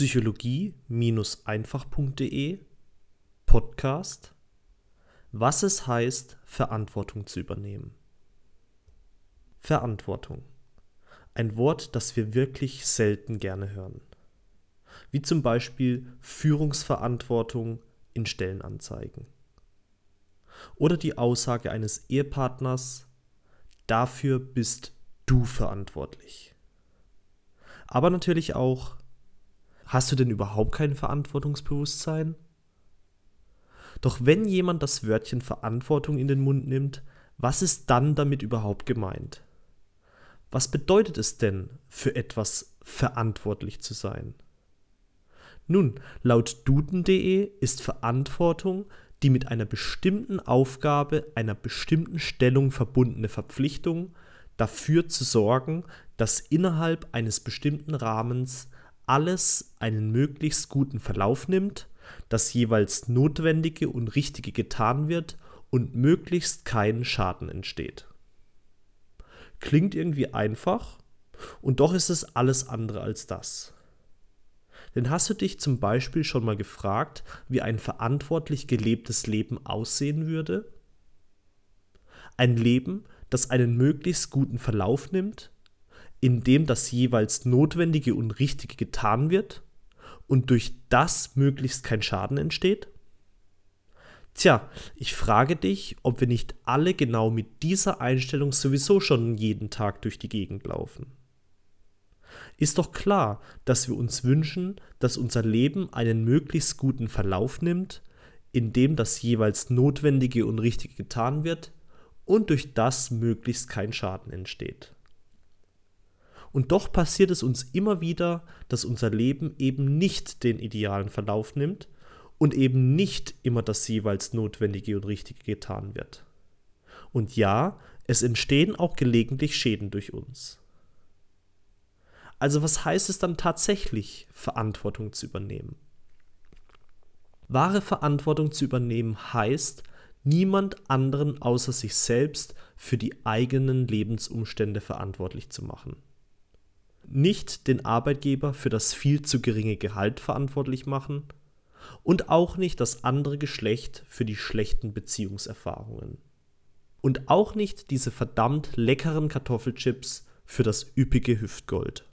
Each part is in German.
psychologie-einfach.de Podcast Was es heißt, Verantwortung zu übernehmen. Verantwortung. Ein Wort, das wir wirklich selten gerne hören. Wie zum Beispiel Führungsverantwortung in Stellenanzeigen. Oder die Aussage eines Ehepartners, dafür bist du verantwortlich. Aber natürlich auch, hast du denn überhaupt kein Verantwortungsbewusstsein? Doch wenn jemand das Wörtchen Verantwortung in den Mund nimmt, was ist dann damit überhaupt gemeint? Was bedeutet es denn, für etwas verantwortlich zu sein? Nun, laut duden.de ist Verantwortung die mit einer bestimmten Aufgabe, einer bestimmten Stellung verbundene Verpflichtung, dafür zu sorgen, dass innerhalb eines bestimmten Rahmens alles einen möglichst guten Verlauf nimmt, das jeweils Notwendige und Richtige getan wird und möglichst kein Schaden entsteht. Klingt irgendwie einfach, und doch ist es alles andere als das. Denn hast du dich zum Beispiel schon mal gefragt, wie ein verantwortlich gelebtes Leben aussehen würde? Ein Leben, das einen möglichst guten Verlauf nimmt, in dem das jeweils Notwendige und Richtige getan wird und durch das möglichst kein Schaden entsteht? Tja, ich frage dich, ob wir nicht alle genau mit dieser Einstellung sowieso schon jeden Tag durch die Gegend laufen. Ist doch klar, dass wir uns wünschen, dass unser Leben einen möglichst guten Verlauf nimmt, in dem das jeweils Notwendige und Richtige getan wird und durch das möglichst kein Schaden entsteht. Und doch passiert es uns immer wieder, dass unser Leben eben nicht den idealen Verlauf nimmt und eben nicht immer das jeweils Notwendige und Richtige getan wird. Und ja, es entstehen auch gelegentlich Schäden durch uns. Also was heißt es dann tatsächlich, Verantwortung zu übernehmen? Wahre Verantwortung zu übernehmen heißt, niemand anderen außer sich selbst für die eigenen Lebensumstände verantwortlich zu machen. Nicht den Arbeitgeber für das viel zu geringe Gehalt verantwortlich machen und auch nicht das andere Geschlecht für die schlechten Beziehungserfahrungen. Und auch nicht diese verdammt leckeren Kartoffelchips für das üppige Hüftgold.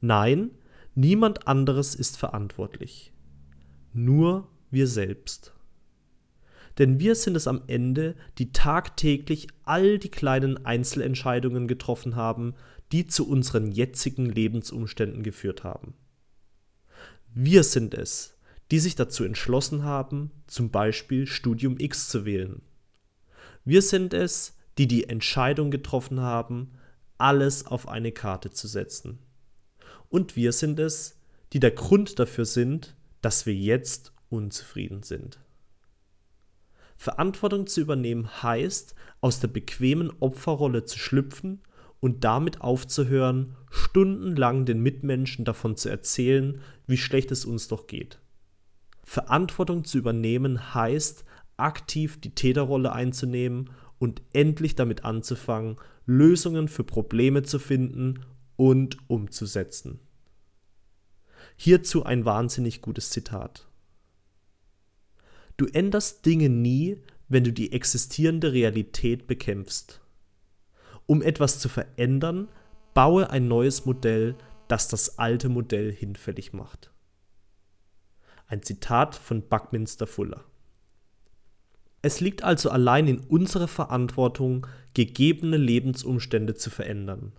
Nein, niemand anderes ist verantwortlich. Nur wir selbst. Denn wir sind es am Ende, die tagtäglich all die kleinen Einzelentscheidungen getroffen haben, die zu unseren jetzigen Lebensumständen geführt haben. Wir sind es, die sich dazu entschlossen haben, zum Beispiel Studium X zu wählen. Wir sind es, die die Entscheidung getroffen haben, alles auf eine Karte zu setzen und wir sind es, die der Grund dafür sind, dass wir jetzt unzufrieden sind. Verantwortung zu übernehmen heißt, aus der bequemen Opferrolle zu schlüpfen und damit aufzuhören, stundenlang den Mitmenschen davon zu erzählen, wie schlecht es uns doch geht. Verantwortung zu übernehmen heißt, aktiv die Täterrolle einzunehmen und endlich damit anzufangen, Lösungen für Probleme zu finden und umzusetzen. Hierzu ein wahnsinnig gutes Zitat. Du änderst Dinge nie, wenn du die existierende Realität bekämpfst. Um etwas zu verändern, baue ein neues Modell, das das alte Modell hinfällig macht. Ein Zitat von Buckminster Fuller. Es liegt also allein in unserer Verantwortung, gegebene Lebensumstände zu verändern.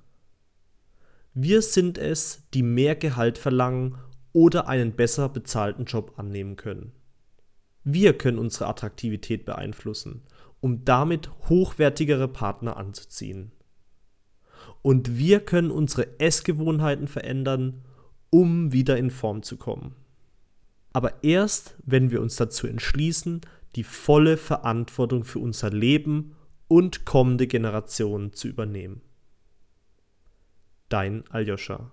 Wir sind es, die mehr Gehalt verlangen oder einen besser bezahlten Job annehmen können. Wir können unsere Attraktivität beeinflussen, um damit hochwertigere Partner anzuziehen. Und wir können unsere Essgewohnheiten verändern, um wieder in Form zu kommen. Aber erst, wenn wir uns dazu entschließen, die volle Verantwortung für unser Leben und kommende Generationen zu übernehmen. Dein Aljoscha.